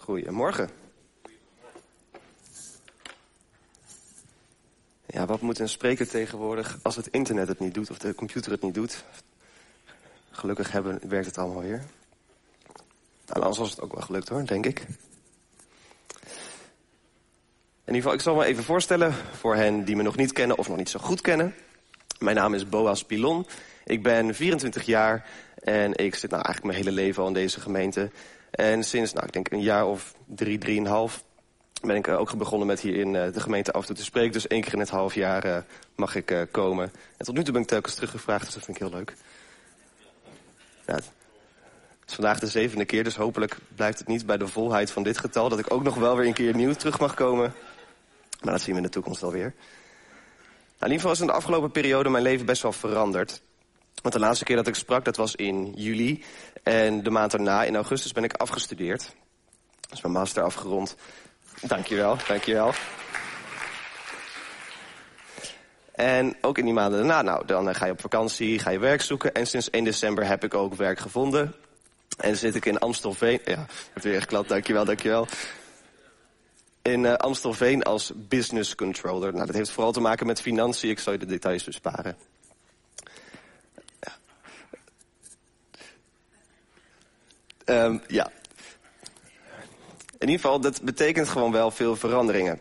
Goedemorgen. Ja, wat moet een spreker tegenwoordig als het internet het niet doet of de computer het niet doet? Gelukkig hebben, werkt het allemaal weer. Nou, anders was het ook wel gelukt hoor, denk ik. In ieder geval, ik zal me even voorstellen voor hen die me nog niet kennen of nog niet zo goed kennen. Mijn naam is Boas Pilon. Ik ben 24 jaar en ik zit nou eigenlijk mijn hele leven al in deze gemeente. En sinds, nou, ik denk een jaar of drie, drieënhalf ben ik ook begonnen met hier in de gemeente af en toe te spreken. Dus één keer in het half jaar mag ik komen. En tot nu toe ben ik telkens teruggevraagd, dus dat vind ik heel leuk. Ja, het is vandaag de zevende keer, dus hopelijk blijft het niet bij de volheid van dit getal... dat ik ook nog wel weer een keer nieuw terug mag komen. Maar dat zien we in de toekomst wel weer. Nou, in ieder geval is in de afgelopen periode mijn leven best wel veranderd. Want de laatste keer dat ik sprak, dat was in juli. En de maand daarna, in augustus, ben ik afgestudeerd. Dus mijn master afgerond. Dankjewel, dankjewel. En ook in die maanden daarna, nou, dan ga je op vakantie, ga je werk zoeken. En sinds 1 december heb ik ook werk gevonden. En zit ik in Amstelveen. Ja, wordt weer geklapt, dankjewel, dankjewel. In uh, Amstelveen als business controller. Nou, dat heeft vooral te maken met financiën. Ik zal je de details besparen. Um, ja. In ieder geval, dat betekent gewoon wel veel veranderingen.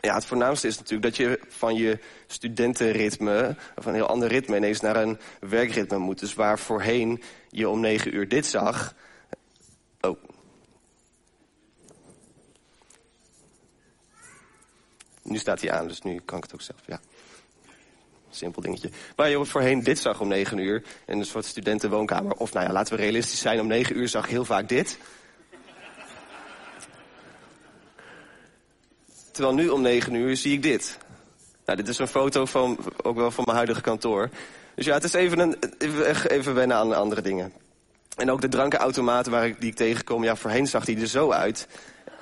Ja, het voornaamste is natuurlijk dat je van je studentenritme... of een heel ander ritme ineens naar een werkritme moet. Dus waar voorheen je om negen uur dit zag... Oh. Nu staat hij aan, dus nu kan ik het ook zelf, ja. Simpel dingetje. Waar je voorheen dit zag om negen uur... in een soort studentenwoonkamer... of nou ja, laten we realistisch zijn, om negen uur zag je heel vaak dit... Terwijl nu om negen uur zie ik dit. Nou, dit is een foto van, ook wel van mijn huidige kantoor. Dus ja, het is even, een, even, even wennen aan andere dingen. En ook de drankenautomaten waar ik, die ik tegenkom, ja, voorheen zag die er zo uit.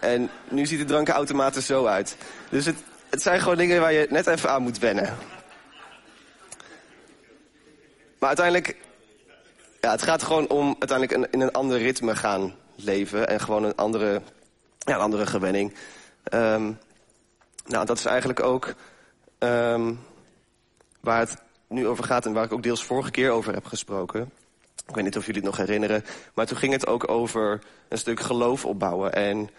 En nu ziet de drankenautomaat er zo uit. Dus het, het zijn gewoon dingen waar je net even aan moet wennen. Maar uiteindelijk, ja, het gaat gewoon om uiteindelijk een, in een ander ritme gaan leven. En gewoon een andere, ja, een andere gewenning. Um, nou, dat is eigenlijk ook um, waar het nu over gaat... en waar ik ook deels vorige keer over heb gesproken. Ik weet niet of jullie het nog herinneren. Maar toen ging het ook over een stuk geloof opbouwen... en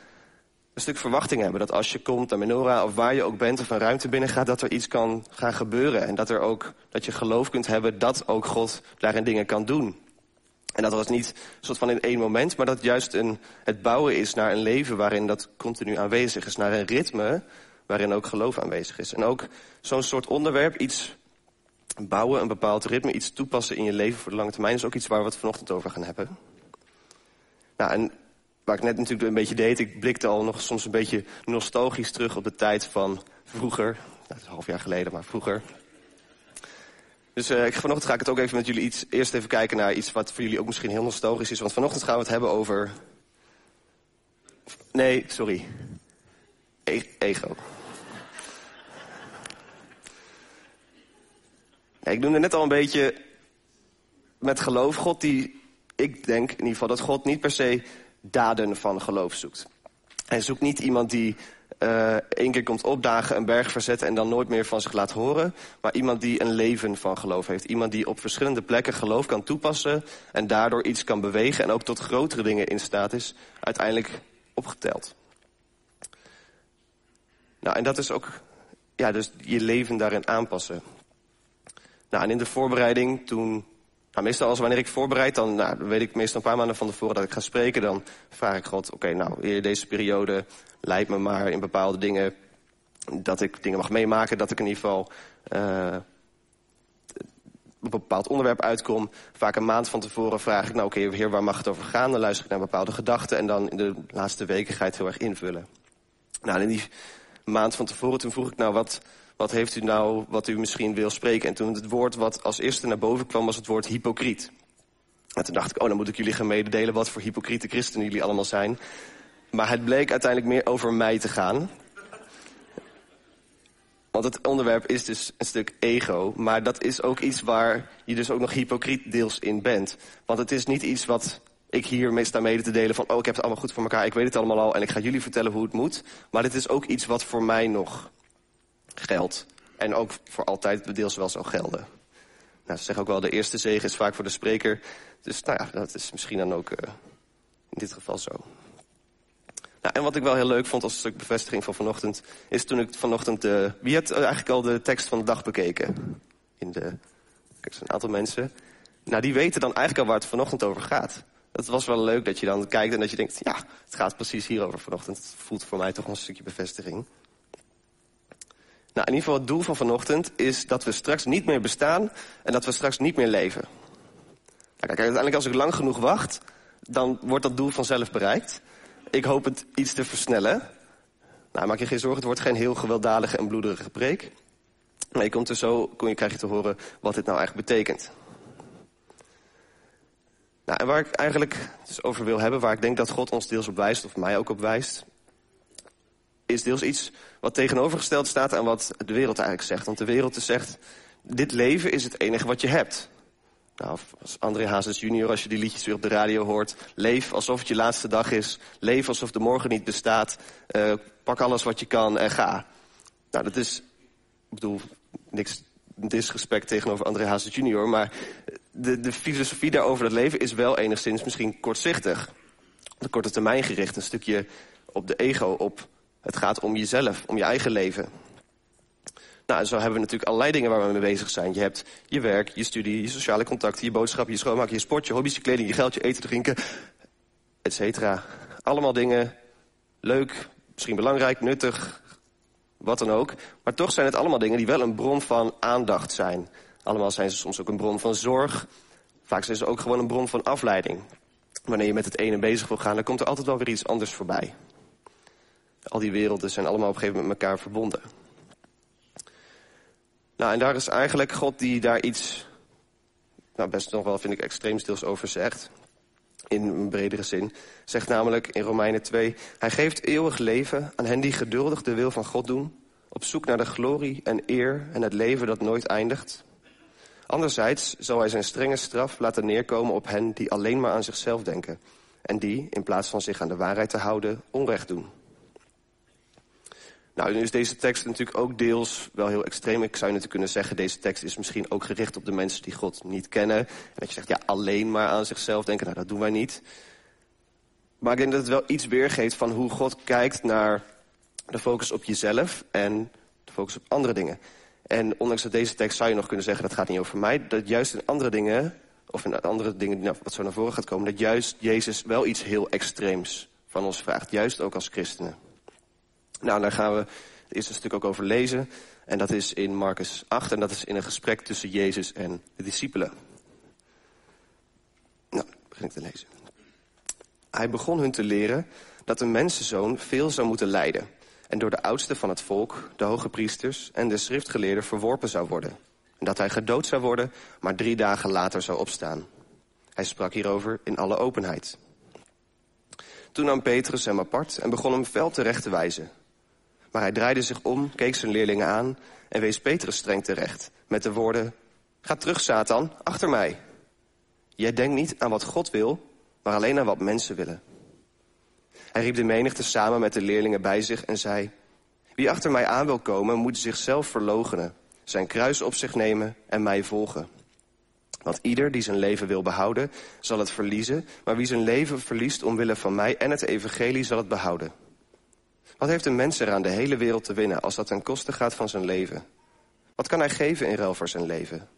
een stuk verwachting hebben. Dat als je komt naar Menorah of waar je ook bent of een ruimte binnen gaat... dat er iets kan gaan gebeuren. En dat, er ook, dat je geloof kunt hebben dat ook God daarin dingen kan doen. En dat was niet een soort van in één moment... maar dat juist een, het bouwen is naar een leven waarin dat continu aanwezig is. Naar een ritme waarin ook geloof aanwezig is. En ook zo'n soort onderwerp, iets bouwen, een bepaald ritme, iets toepassen in je leven voor de lange termijn... is ook iets waar we het vanochtend over gaan hebben. Nou, en waar ik net natuurlijk een beetje deed... ik blikte al nog soms een beetje nostalgisch terug op de tijd van vroeger. Dat is een half jaar geleden, maar vroeger. Dus uh, vanochtend ga ik het ook even met jullie iets, eerst even kijken naar iets wat voor jullie ook misschien heel nostalgisch is. Want vanochtend gaan we het hebben over... Nee, sorry. E ego. ik noemde net al een beetje met geloof. God die, ik denk in ieder geval dat God niet per se daden van geloof zoekt. Hij zoekt niet iemand die uh, één keer komt opdagen, een berg verzetten en dan nooit meer van zich laat horen. Maar iemand die een leven van geloof heeft. Iemand die op verschillende plekken geloof kan toepassen en daardoor iets kan bewegen en ook tot grotere dingen in staat is, uiteindelijk opgeteld. Nou, en dat is ook, ja, dus je leven daarin aanpassen. Nou, en in de voorbereiding toen... Nou, meestal als wanneer ik voorbereid, dan, nou, weet ik meestal een paar maanden van tevoren dat ik ga spreken. Dan vraag ik God, oké, nou, in deze periode leidt me maar in bepaalde dingen... dat ik dingen mag meemaken, dat ik in ieder geval... Uh, op een bepaald onderwerp uitkom. Vaak een maand van tevoren vraag ik, nou oké, heer, waar mag het over gaan? Dan luister ik naar bepaalde gedachten en dan in de laatste weken ga je het heel erg invullen. Nou, in die maand van tevoren toen vroeg ik, nou, wat, wat heeft u nou wat u misschien wil spreken? En toen het woord wat als eerste naar boven kwam was het woord hypocriet. En toen dacht ik, oh, dan moet ik jullie gaan mededelen wat voor hypocriete christenen jullie allemaal zijn. Maar het bleek uiteindelijk meer over mij te gaan. Want het onderwerp is dus een stuk ego. Maar dat is ook iets waar je dus ook nog hypocriet deels in bent. Want het is niet iets wat ik hier sta mede te delen van... oh, ik heb het allemaal goed voor elkaar, ik weet het allemaal al... en ik ga jullie vertellen hoe het moet. Maar dit is ook iets wat voor mij nog geldt. En ook voor altijd deels wel zo gelden. Nou, ze zeggen ook wel, de eerste zegen is vaak voor de spreker. Dus nou ja, dat is misschien dan ook uh, in dit geval zo. Nou, en wat ik wel heel leuk vond als stuk bevestiging van vanochtend... is toen ik vanochtend... De, wie heeft eigenlijk al de tekst van de dag bekeken? In de, kijk, een aantal mensen. Nou, die weten dan eigenlijk al waar het vanochtend over gaat. Het was wel leuk dat je dan kijkt en dat je denkt... ja, het gaat precies hierover vanochtend. Het voelt voor mij toch een stukje bevestiging. Nou, in ieder geval het doel van vanochtend is dat we straks niet meer bestaan... en dat we straks niet meer leven. Nou, kijk, uiteindelijk als ik lang genoeg wacht... dan wordt dat doel vanzelf bereikt. Ik hoop het iets te versnellen. Nou, maak je geen zorgen, het wordt geen heel gewelddadige en bloederige preek. Maar je komt er zo, kon je, krijg je te horen wat dit nou eigenlijk betekent. Nou, en waar ik eigenlijk dus over wil hebben, waar ik denk dat God ons deels op wijst, of mij ook op wijst, is deels iets wat tegenovergesteld staat aan wat de wereld eigenlijk zegt. Want de wereld zegt, dit leven is het enige wat je hebt. Nou, als André Hazes junior, als je die liedjes weer op de radio hoort... leef alsof het je laatste dag is. Leef alsof de morgen niet bestaat. Uh, pak alles wat je kan en ga. Nou, dat is... Ik bedoel, niks disrespect tegenover André Hazes junior... maar de, de filosofie daarover het leven is wel enigszins misschien kortzichtig. De korte termijn gericht, een stukje op de ego, op het gaat om jezelf, om je eigen leven. Nou, zo hebben we natuurlijk allerlei dingen waar we mee bezig zijn. Je hebt je werk, je studie, je sociale contacten, je boodschappen, je schoonmaken, je sport, je hobby's, je kleding, je geld, je eten, drinken, et cetera. Allemaal dingen, leuk, misschien belangrijk, nuttig, wat dan ook. Maar toch zijn het allemaal dingen die wel een bron van aandacht zijn. Allemaal zijn ze soms ook een bron van zorg. Vaak zijn ze ook gewoon een bron van afleiding. Wanneer je met het ene bezig wil gaan, dan komt er altijd wel weer iets anders voorbij. Al die werelden zijn allemaal op een gegeven moment met elkaar verbonden. Nou, en daar is eigenlijk God die daar iets, nou best nog wel vind ik extreem stils over zegt. In een bredere zin. Zegt namelijk in Romeinen 2, hij geeft eeuwig leven aan hen die geduldig de wil van God doen. Op zoek naar de glorie en eer en het leven dat nooit eindigt. Anderzijds zal hij zijn strenge straf laten neerkomen op hen die alleen maar aan zichzelf denken. En die, in plaats van zich aan de waarheid te houden, onrecht doen. Nou, nu is deze tekst natuurlijk ook deels wel heel extreem. Ik zou natuurlijk kunnen zeggen, deze tekst is misschien ook gericht op de mensen die God niet kennen. En dat je zegt, ja, alleen maar aan zichzelf denken, nou, dat doen wij niet. Maar ik denk dat het wel iets weergeeft van hoe God kijkt naar de focus op jezelf en de focus op andere dingen. En ondanks dat deze tekst zou je nog kunnen zeggen, dat gaat niet over mij. Dat juist in andere dingen, of in andere dingen nou, wat zo naar voren gaat komen... dat juist Jezus wel iets heel extreems van ons vraagt. Juist ook als christenen. Nou, daar gaan we het eerste stuk ook over lezen. En dat is in Marcus 8 en dat is in een gesprek tussen Jezus en de discipelen. Nou, begin ik te lezen. Hij begon hun te leren dat de mensenzoon veel zou moeten lijden... en door de oudsten van het volk, de hoge priesters en de schriftgeleerden verworpen zou worden... en dat hij gedood zou worden, maar drie dagen later zou opstaan. Hij sprak hierover in alle openheid. Toen nam Petrus hem apart en begon hem fel terecht te wijzen... Maar hij draaide zich om, keek zijn leerlingen aan en wees Petrus streng terecht met de woorden... Ga terug, Satan, achter mij. Jij denkt niet aan wat God wil, maar alleen aan wat mensen willen. Hij riep de menigte samen met de leerlingen bij zich en zei... Wie achter mij aan wil komen, moet zichzelf verloochenen... zijn kruis op zich nemen en mij volgen. Want ieder die zijn leven wil behouden, zal het verliezen... maar wie zijn leven verliest omwille van mij en het evangelie zal het behouden... Wat heeft een mens er aan de hele wereld te winnen als dat ten koste gaat van zijn leven? Wat kan hij geven in ruil voor zijn leven?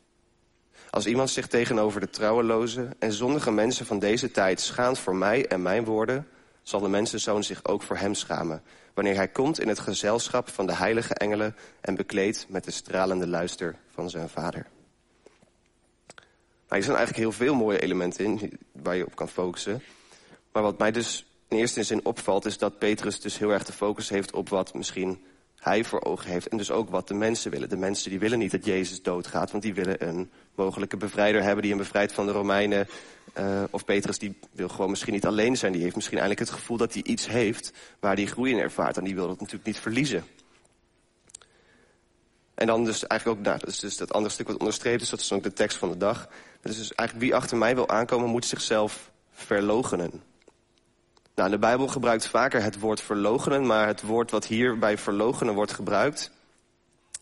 Als iemand zich tegenover de trouweloze en zondige mensen van deze tijd schaamt voor mij en mijn woorden, zal de mensenzoon zich ook voor hem schamen, wanneer hij komt in het gezelschap van de heilige engelen en bekleed met de stralende luister van zijn vader. Nou, er zijn eigenlijk heel veel mooie elementen in waar je op kan focussen. Maar wat mij dus in eerste zin opvalt... is dat Petrus dus heel erg de focus heeft op wat misschien hij voor ogen heeft. En dus ook wat de mensen willen. De mensen die willen niet dat Jezus doodgaat... want die willen een mogelijke bevrijder hebben... die hem bevrijdt van de Romeinen. Uh, of Petrus die wil gewoon misschien niet alleen zijn. Die heeft misschien eigenlijk het gevoel dat hij iets heeft... waar hij groei in ervaart. En die wil dat natuurlijk niet verliezen. En dan dus eigenlijk ook, dat is dus dat andere stuk wat onderstreept is. Dat is ook de tekst van de dag. Dat is dus eigenlijk wie achter mij wil aankomen moet zichzelf verlogenen. Nou, de Bijbel gebruikt vaker het woord verlogenen, maar het woord wat hier bij verlogenen wordt gebruikt,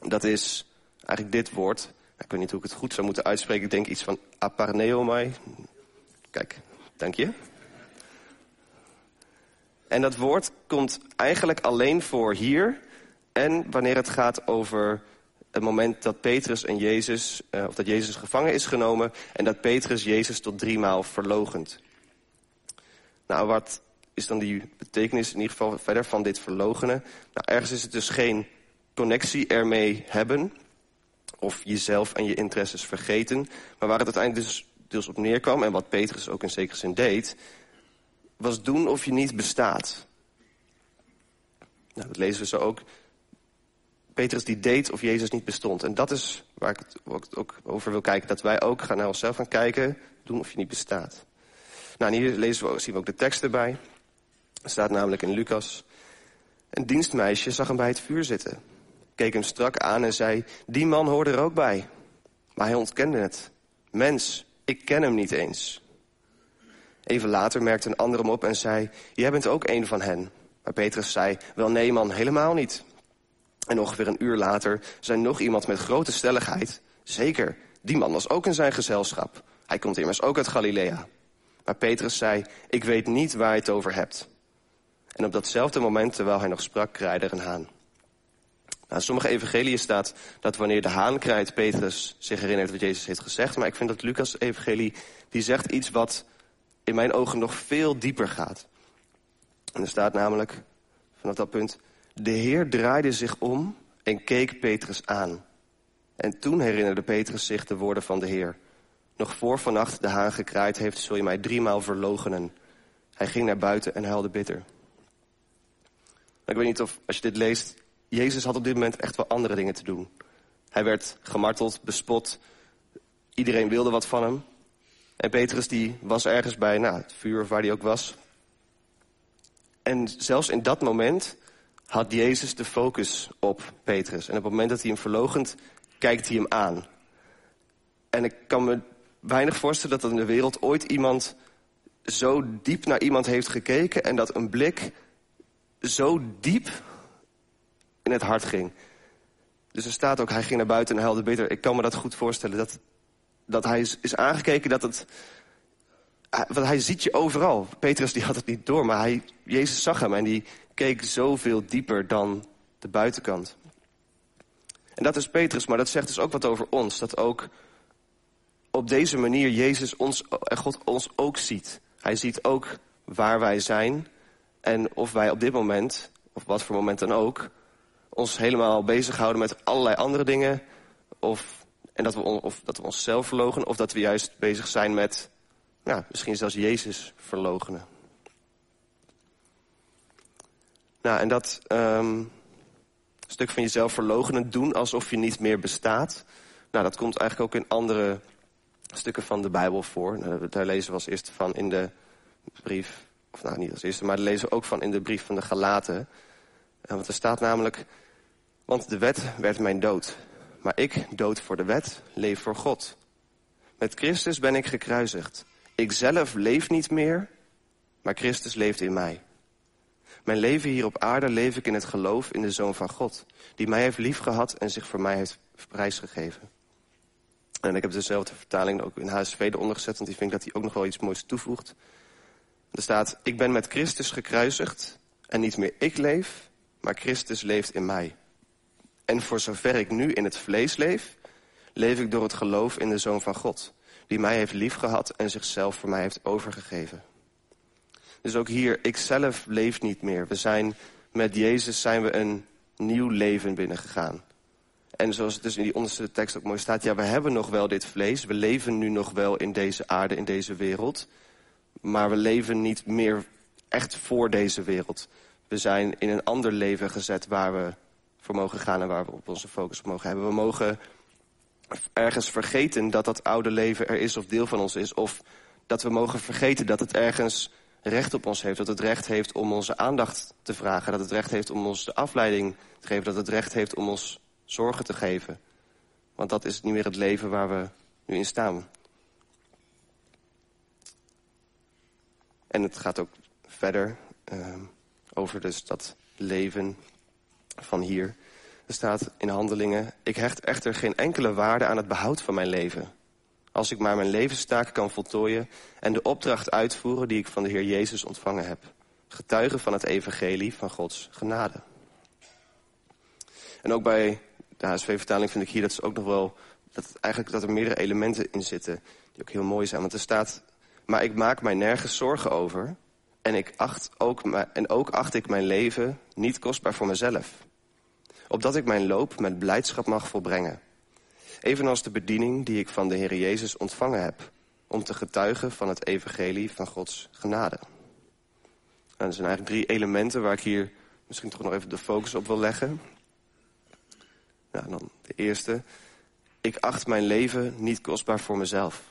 dat is eigenlijk dit woord. Ik weet niet hoe ik het goed zou moeten uitspreken. Ik denk iets van aparneomai. Kijk, dank je. En dat woord komt eigenlijk alleen voor hier en wanneer het gaat over het moment dat Petrus en Jezus, uh, of dat Jezus gevangen is genomen en dat Petrus Jezus tot driemaal verlogent. Nou, wat is dan die betekenis in ieder geval verder van dit verlogenen? Nou, ergens is het dus geen connectie ermee hebben of jezelf en je interesses vergeten. Maar waar het uiteindelijk dus op neerkwam en wat Petrus ook in zekere zin deed, was doen of je niet bestaat. Nou, dat lezen we zo ook. Petrus die deed of Jezus niet bestond. En dat is waar ik het ook over wil kijken. Dat wij ook gaan naar onszelf gaan kijken. Doen of je niet bestaat. Nou, hier lezen we, zien we ook de tekst erbij. Er staat namelijk in Lucas. Een dienstmeisje zag hem bij het vuur zitten. Keek hem strak aan en zei, die man hoorde er ook bij. Maar hij ontkende het. Mens, ik ken hem niet eens. Even later merkte een ander hem op en zei, jij bent ook een van hen. Maar Petrus zei, wel nee man, helemaal niet. En ongeveer een uur later zei nog iemand met grote stelligheid... zeker, die man was ook in zijn gezelschap. Hij komt immers ook uit Galilea. Maar Petrus zei, ik weet niet waar je het over hebt. En op datzelfde moment, terwijl hij nog sprak, kraaide er een haan. Nou, sommige evangeliën staat dat wanneer de haan krijgt, Petrus zich herinnert wat Jezus heeft gezegd. Maar ik vind dat Lucas evangelie, die zegt iets wat in mijn ogen nog veel dieper gaat. En er staat namelijk, vanaf dat punt, de Heer draaide zich om en keek Petrus aan. En toen herinnerde Petrus zich de woorden van de Heer. Nog voor vannacht de haan gekraaid heeft, zul je mij driemaal verlogenen. Hij ging naar buiten en huilde bitter. Ik weet niet of, als je dit leest, Jezus had op dit moment echt wel andere dingen te doen. Hij werd gemarteld, bespot. Iedereen wilde wat van hem. En Petrus die was ergens bij nou, het vuur of waar hij ook was. En zelfs in dat moment had Jezus de focus op Petrus. En op het moment dat hij hem verlogent, kijkt hij hem aan. En ik kan me weinig voorstellen dat er in de wereld ooit iemand zo diep naar iemand heeft gekeken... en dat een blik zo diep in het hart ging. Dus er staat ook, hij ging naar buiten en huilde bitter. Ik kan me dat goed voorstellen, dat, dat hij is, is aangekeken dat het... Want hij ziet je overal. Petrus die had het niet door, maar hij, Jezus zag hem en die keek zoveel dieper dan de buitenkant. En dat is Petrus, maar dat zegt dus ook wat over ons. Dat ook op deze manier Jezus ons, en God ons ook ziet. Hij ziet ook waar wij zijn en of wij op dit moment, of wat voor moment dan ook, ons helemaal bezighouden met allerlei andere dingen. Of, en dat we, of dat we onszelf verlogen, of dat we juist bezig zijn met ja, misschien zelfs Jezus verlogenen. Nou, en dat um, stuk van jezelf verlogenen, doen alsof je niet meer bestaat. Nou, dat komt eigenlijk ook in andere stukken van de Bijbel voor. Nou, daar lezen we als eerste van in de brief, of nou niet als eerste, maar lezen we ook van in de brief van de Galaten. Want er staat namelijk, want de wet werd mijn dood. Maar ik, dood voor de wet, leef voor God. Met Christus ben ik gekruisigd. Ik zelf leef niet meer, maar Christus leeft in mij. Mijn leven hier op aarde leef ik in het geloof in de Zoon van God... die mij heeft liefgehad en zich voor mij heeft prijsgegeven. En ik heb dezelfde vertaling ook in HSV eronder gezet... want die vind ik dat hij ook nog wel iets moois toevoegt. Er staat, ik ben met Christus gekruisigd... en niet meer ik leef, maar Christus leeft in mij. En voor zover ik nu in het vlees leef... leef ik door het geloof in de Zoon van God... die mij heeft liefgehad en zichzelf voor mij heeft overgegeven. Dus ook hier, ik zelf leef niet meer. We zijn, met Jezus zijn we een nieuw leven binnengegaan. En zoals het dus in die onderste tekst ook mooi staat... ja, we hebben nog wel dit vlees. We leven nu nog wel in deze aarde, in deze wereld. Maar we leven niet meer echt voor deze wereld. We zijn in een ander leven gezet waar we voor mogen gaan... en waar we op onze focus mogen hebben. We mogen ergens vergeten dat dat oude leven er is of deel van ons is. Of dat we mogen vergeten dat het ergens recht op ons heeft. Dat het recht heeft om onze aandacht te vragen. Dat het recht heeft om ons de afleiding te geven. Dat het recht heeft om ons zorgen te geven. Want dat is niet meer het leven waar we nu in staan. En het gaat ook verder uh, over dus dat leven van hier. Er staat in handelingen, ik hecht echter geen enkele waarde aan het behoud van mijn leven. Als ik maar mijn levenstaak kan voltooien en de opdracht uitvoeren die ik van de Heer Jezus ontvangen heb. Getuigen van het evangelie van Gods genade. En ook bij de HSV-vertaling vind ik hier dat ze ook nog wel... Dat, eigenlijk, dat er meerdere elementen in zitten die ook heel mooi zijn. Want er staat, maar ik maak mij nergens zorgen over... en, ik acht ook, en ook acht ik mijn leven niet kostbaar voor mezelf. Opdat ik mijn loop met blijdschap mag volbrengen. Evenals de bediening die ik van de Heer Jezus ontvangen heb... om te getuigen van het evangelie van Gods genade. En er zijn eigenlijk drie elementen waar ik hier misschien toch nog even de focus op wil leggen. Nou, dan de eerste. Ik acht mijn leven niet kostbaar voor mezelf.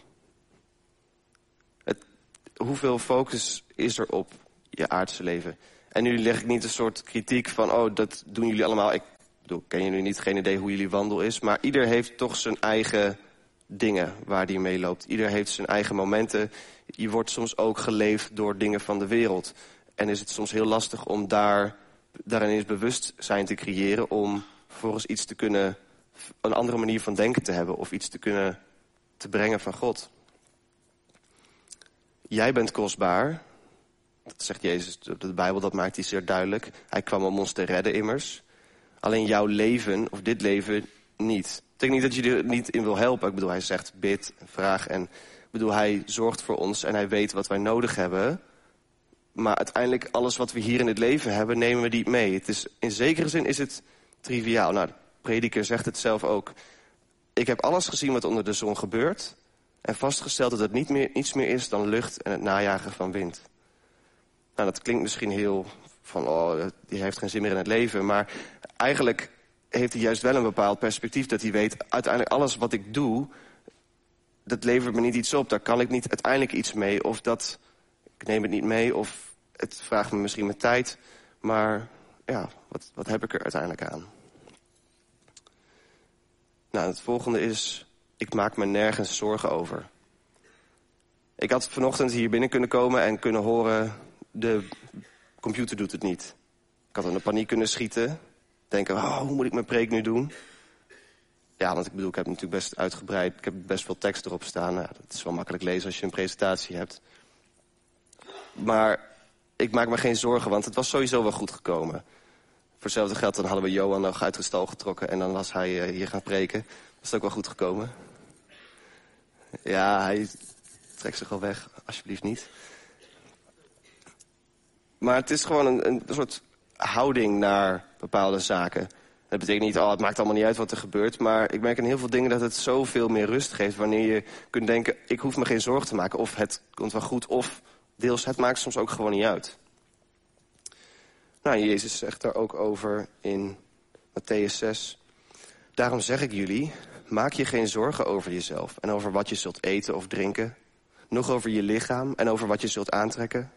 Hoeveel focus is er op je aardse leven? En nu leg ik niet een soort kritiek van... oh, dat doen jullie allemaal. Ik bedoel, ken jullie niet, geen idee hoe jullie wandel is. Maar ieder heeft toch zijn eigen dingen waar die mee loopt. Ieder heeft zijn eigen momenten. Je wordt soms ook geleefd door dingen van de wereld. En is het soms heel lastig om daar, daarin eens bewustzijn te creëren... om vervolgens iets te kunnen, een andere manier van denken te hebben... of iets te kunnen te brengen van God. Jij bent kostbaar. Dat zegt Jezus, de Bijbel, dat maakt hij zeer duidelijk. Hij kwam om ons te redden immers. Alleen jouw leven, of dit leven, niet. Ik denk niet dat je er niet in wil helpen. Ik bedoel, hij zegt bid, vraag en... Ik bedoel, hij zorgt voor ons en hij weet wat wij nodig hebben. Maar uiteindelijk, alles wat we hier in het leven hebben, nemen we niet mee. Het is, in zekere zin is het triviaal. Nou, de prediker zegt het zelf ook. Ik heb alles gezien wat onder de zon gebeurt... en vastgesteld dat het niet meer, niets meer is dan lucht en het najagen van wind. Nou, dat klinkt misschien heel van, oh, die heeft geen zin meer in het leven. Maar eigenlijk heeft hij juist wel een bepaald perspectief... dat hij weet, uiteindelijk alles wat ik doe... dat levert me niet iets op. Daar kan ik niet uiteindelijk iets mee. Of dat, ik neem het niet mee, of het vraagt me misschien mijn tijd. Maar ja, wat, wat heb ik er uiteindelijk aan? Nou, het volgende is, ik maak me nergens zorgen over. Ik had vanochtend hier binnen kunnen komen en kunnen horen... de computer doet het niet. Ik had in de paniek kunnen schieten. Denken, oh, hoe moet ik mijn preek nu doen? Ja, want ik bedoel, ik heb natuurlijk best uitgebreid... ik heb best veel tekst erop staan. Dat is wel makkelijk lezen als je een presentatie hebt. Maar ik maak me geen zorgen, want het was sowieso wel goed gekomen. Voor hetzelfde geld dan hadden we Johan nog uit de stal getrokken... en dan was hij uh, hier gaan preken. Was het ook wel goed gekomen? Ja, hij trekt zich al weg. Alsjeblieft niet. Maar het is gewoon een, een soort houding naar bepaalde zaken. Dat betekent niet, oh, het maakt allemaal niet uit wat er gebeurt. Maar ik merk in heel veel dingen dat het zoveel meer rust geeft... wanneer je kunt denken, ik hoef me geen zorgen te maken. Of het komt wel goed, of deels het maakt soms ook gewoon niet uit. Nou, Jezus zegt daar ook over in Matthäus 6. Daarom zeg ik jullie, maak je geen zorgen over jezelf... en over wat je zult eten of drinken. Nog over je lichaam en over wat je zult aantrekken.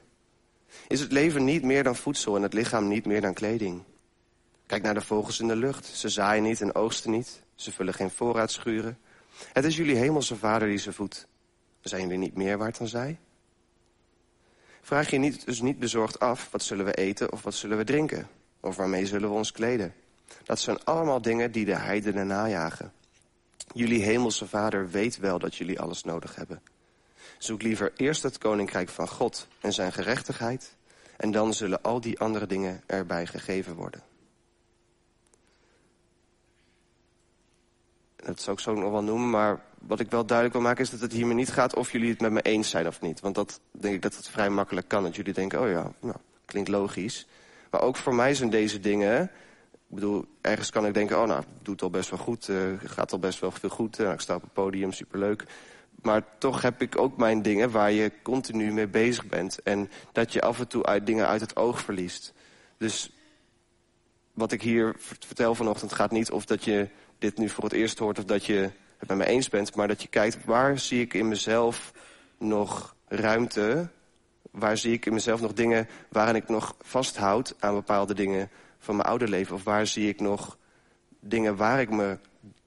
Is het leven niet meer dan voedsel en het lichaam niet meer dan kleding? Kijk naar de vogels in de lucht. Ze zaaien niet en oogsten niet. Ze vullen geen voorraadschuren. Het is jullie hemelse vader die ze voedt. Zijn jullie niet meer waard dan zij? Vraag je niet, dus niet bezorgd af, wat zullen we eten of wat zullen we drinken? Of waarmee zullen we ons kleden? Dat zijn allemaal dingen die de heidenen najagen. Jullie hemelse vader weet wel dat jullie alles nodig hebben. Zoek liever eerst het koninkrijk van God en zijn gerechtigheid... en dan zullen al die andere dingen erbij gegeven worden. Dat zou ik zo nog wel noemen, maar wat ik wel duidelijk wil maken... is dat het hiermee niet gaat of jullie het met me eens zijn of niet. Want dat denk ik dat het vrij makkelijk kan. Dat jullie denken, oh ja, nou, klinkt logisch. Maar ook voor mij zijn deze dingen... Ik bedoel, ergens kan ik denken, oh nou, doet al best wel goed. Uh, gaat al best wel veel goed. Uh, ik sta op het podium, superleuk maar toch heb ik ook mijn dingen waar je continu mee bezig bent. En dat je af en toe uit dingen uit het oog verliest. Dus wat ik hier vertel vanochtend gaat niet of dat je dit nu voor het eerst hoort... of dat je het met me eens bent, maar dat je kijkt... waar zie ik in mezelf nog ruimte? Waar zie ik in mezelf nog dingen waarin ik nog vasthoud... aan bepaalde dingen van mijn oude leven? Of waar zie ik nog dingen waar ik me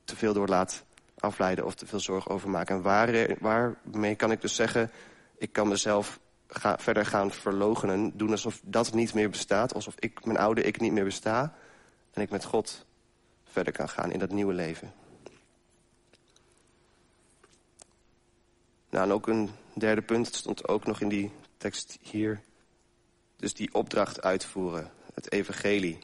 te veel door laat afleiden of te veel zorg over maken. En waar, waarmee kan ik dus zeggen, ik kan mezelf ga, verder gaan verlogenen. Doen alsof dat niet meer bestaat. Alsof ik, mijn oude ik niet meer besta. En ik met God verder kan gaan in dat nieuwe leven. Nou, en ook een derde punt, stond ook nog in die tekst hier. Dus die opdracht uitvoeren, het evangelie.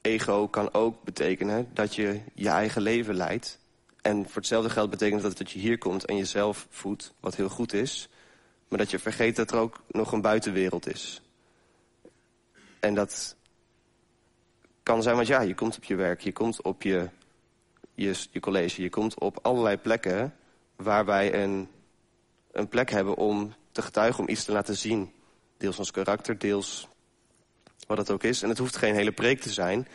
Ego kan ook betekenen dat je je eigen leven leidt. En voor hetzelfde geld betekent dat dat je hier komt en jezelf voedt, wat heel goed is. Maar dat je vergeet dat er ook nog een buitenwereld is. En dat kan zijn, want ja, je komt op je werk, je komt op je, je, je college, je komt op allerlei plekken waar wij een, een plek hebben om te getuigen, om iets te laten zien. Deels ons karakter, deels wat het ook is. En het hoeft geen hele preek te zijn.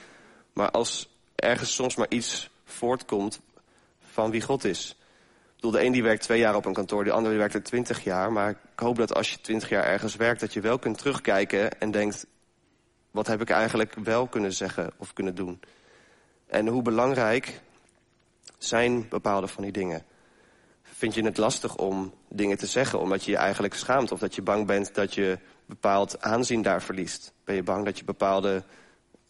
Maar als ergens soms maar iets voortkomt van wie God is. Ik bedoel, de een die werkt twee jaar op een kantoor, de ander die werkt er twintig jaar. Maar ik hoop dat als je twintig jaar ergens werkt, dat je wel kunt terugkijken en denkt... wat heb ik eigenlijk wel kunnen zeggen of kunnen doen? En hoe belangrijk zijn bepaalde van die dingen? Vind je het lastig om dingen te zeggen omdat je je eigenlijk schaamt... of dat je bang bent dat je bepaald aanzien daar verliest? Ben je bang dat je bepaalde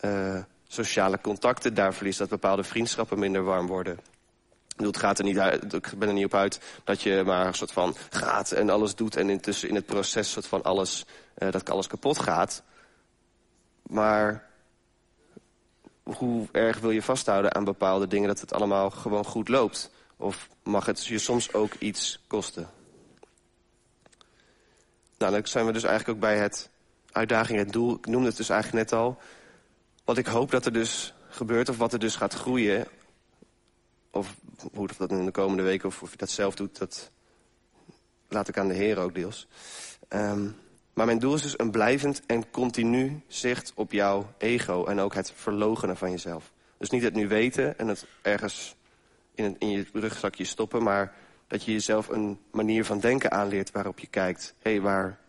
uh, sociale contacten daar verliest... dat bepaalde vriendschappen minder warm worden? het gaat er niet uit, ik ben er niet op uit dat je maar een soort van gaat en alles doet... en intussen in het proces soort van alles, uh, dat alles kapot gaat. Maar hoe erg wil je vasthouden aan bepaalde dingen... dat het allemaal gewoon goed loopt? Of mag het je soms ook iets kosten? Nou, dan zijn we dus eigenlijk ook bij het uitdaging, het doel. Ik noemde het dus eigenlijk net al. Wat ik hoop dat er dus gebeurt, of wat er dus gaat groeien... of hoe dat in de komende weken, of of je dat zelf doet... dat laat ik aan de Heer ook deels. Um, maar mijn doel is dus een blijvend en continu zicht op jouw ego... en ook het verlogenen van jezelf. Dus niet het nu weten en het ergens in, in je rugzakje stoppen... maar dat je jezelf een manier van denken aanleert waarop je kijkt... hé, hey, waar,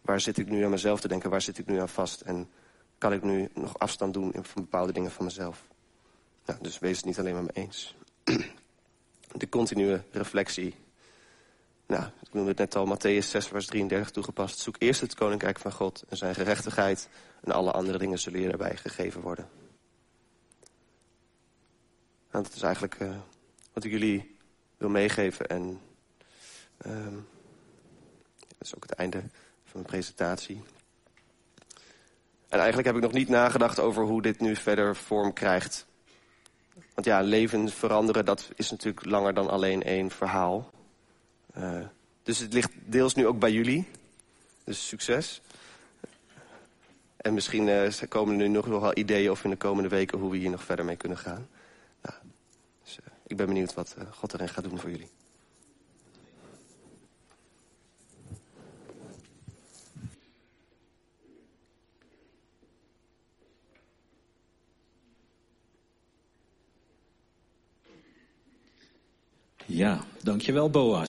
waar zit ik nu aan mezelf te denken, waar zit ik nu aan vast... en kan ik nu nog afstand doen van bepaalde dingen van mezelf. Nou, dus wees het niet alleen maar mee eens. De continue reflectie. Nou, ik noemde het net al, Matthäus 6, vers 33 toegepast. Zoek eerst het koninkrijk van God en zijn gerechtigheid... en alle andere dingen zullen je daarbij gegeven worden. Nou, dat is eigenlijk uh, wat ik jullie wil meegeven. En um, dat is ook het einde van de presentatie. En eigenlijk heb ik nog niet nagedacht over hoe dit nu verder vorm krijgt. Want ja, leven veranderen, dat is natuurlijk langer dan alleen één verhaal. Uh, dus het ligt deels nu ook bij jullie. Dus succes. En misschien uh, komen er nu nog wel ideeën of in de komende weken hoe we hier nog verder mee kunnen gaan. Dus, uh, ik ben benieuwd wat uh, God erin gaat doen voor jullie. Ja, dankjewel Boas.